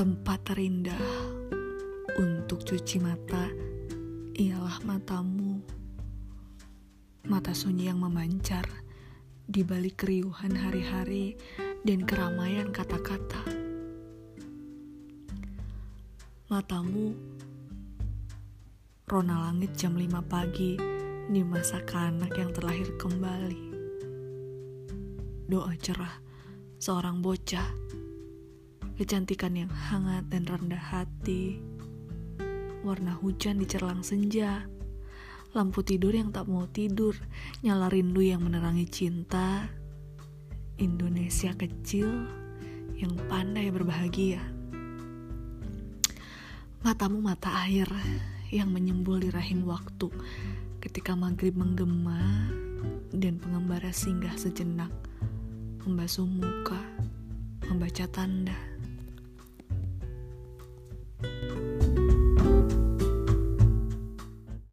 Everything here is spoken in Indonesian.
terindah untuk cuci mata ialah matamu. Mata sunyi yang memancar di balik keriuhan hari-hari dan keramaian kata-kata. Matamu rona langit jam 5 pagi di masa kanak yang terlahir kembali. Doa cerah seorang bocah kecantikan yang hangat dan rendah hati, warna hujan di cerlang senja, lampu tidur yang tak mau tidur, nyala rindu yang menerangi cinta, Indonesia kecil yang pandai berbahagia. Matamu mata air yang menyembul di rahim waktu. Ketika maghrib menggema dan pengembara singgah sejenak, membasuh muka, membaca tanda